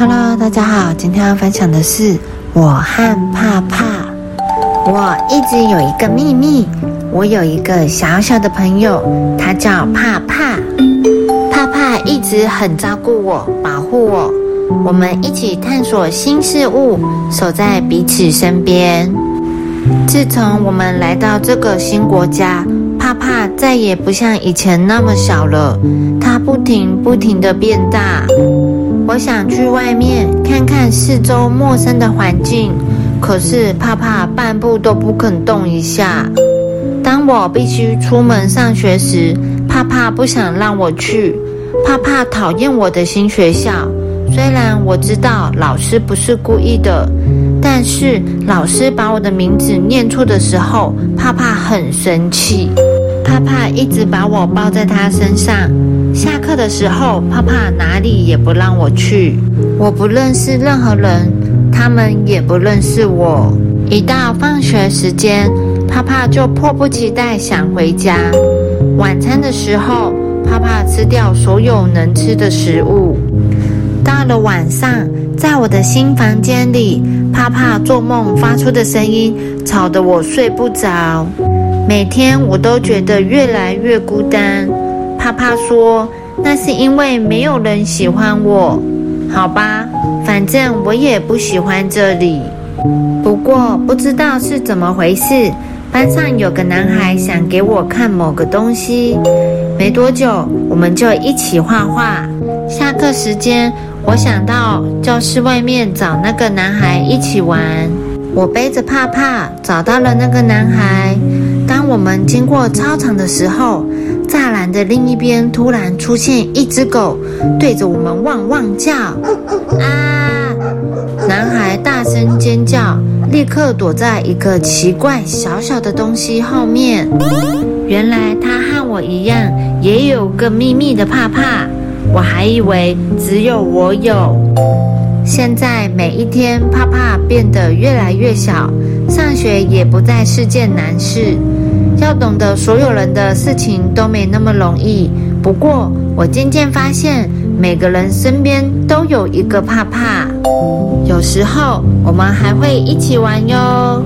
Hello，大家好，今天要分享的是我和怕怕。我一直有一个秘密，我有一个小小的朋友，他叫怕怕。怕怕一直很照顾我，保护我，我们一起探索新事物，守在彼此身边。自从我们来到这个新国家，怕怕再也不像以前那么小了，它不停不停的变大。我想去外面看看四周陌生的环境，可是怕怕半步都不肯动一下。当我必须出门上学时，怕怕不想让我去，怕怕讨厌我的新学校。虽然我知道老师不是故意的，但是老师把我的名字念错的时候，怕怕很生气。怕怕一直把我抱在他身上。下课的时候，怕怕哪里也不让我去。我不认识任何人，他们也不认识我。一到放学时间，怕怕就迫不及待想回家。晚餐的时候，怕怕吃掉所有能吃的食物。到了晚上，在我的新房间里，怕怕做梦发出的声音吵得我睡不着。每天我都觉得越来越孤单。怕怕说：“那是因为没有人喜欢我。”好吧，反正我也不喜欢这里。不过不知道是怎么回事，班上有个男孩想给我看某个东西。没多久，我们就一起画画。下课时间，我想到教室外面找那个男孩一起玩。我背着怕怕找到了那个男孩。当我们经过操场的时候，栅栏的另一边突然出现一只狗，对着我们汪汪叫。啊！男孩大声尖叫，立刻躲在一个奇怪小小的东西后面。原来他和我一样，也有个秘密的怕怕。我还以为只有我有。现在每一天，怕怕变得越来越小，上学也不再是件难事。要懂得所有人的事情都没那么容易。不过，我渐渐发现，每个人身边都有一个怕怕。有时候，我们还会一起玩哟。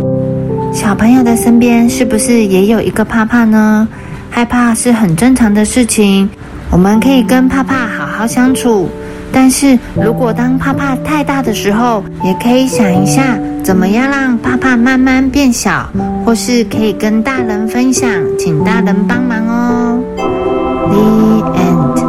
小朋友的身边是不是也有一个怕怕呢？害怕是很正常的事情，我们可以跟怕怕好好相处。但是如果当怕怕太大的时候，也可以想一下，怎么样让帕帕慢慢变小或是可以跟大人分享请大人帮忙哦。We and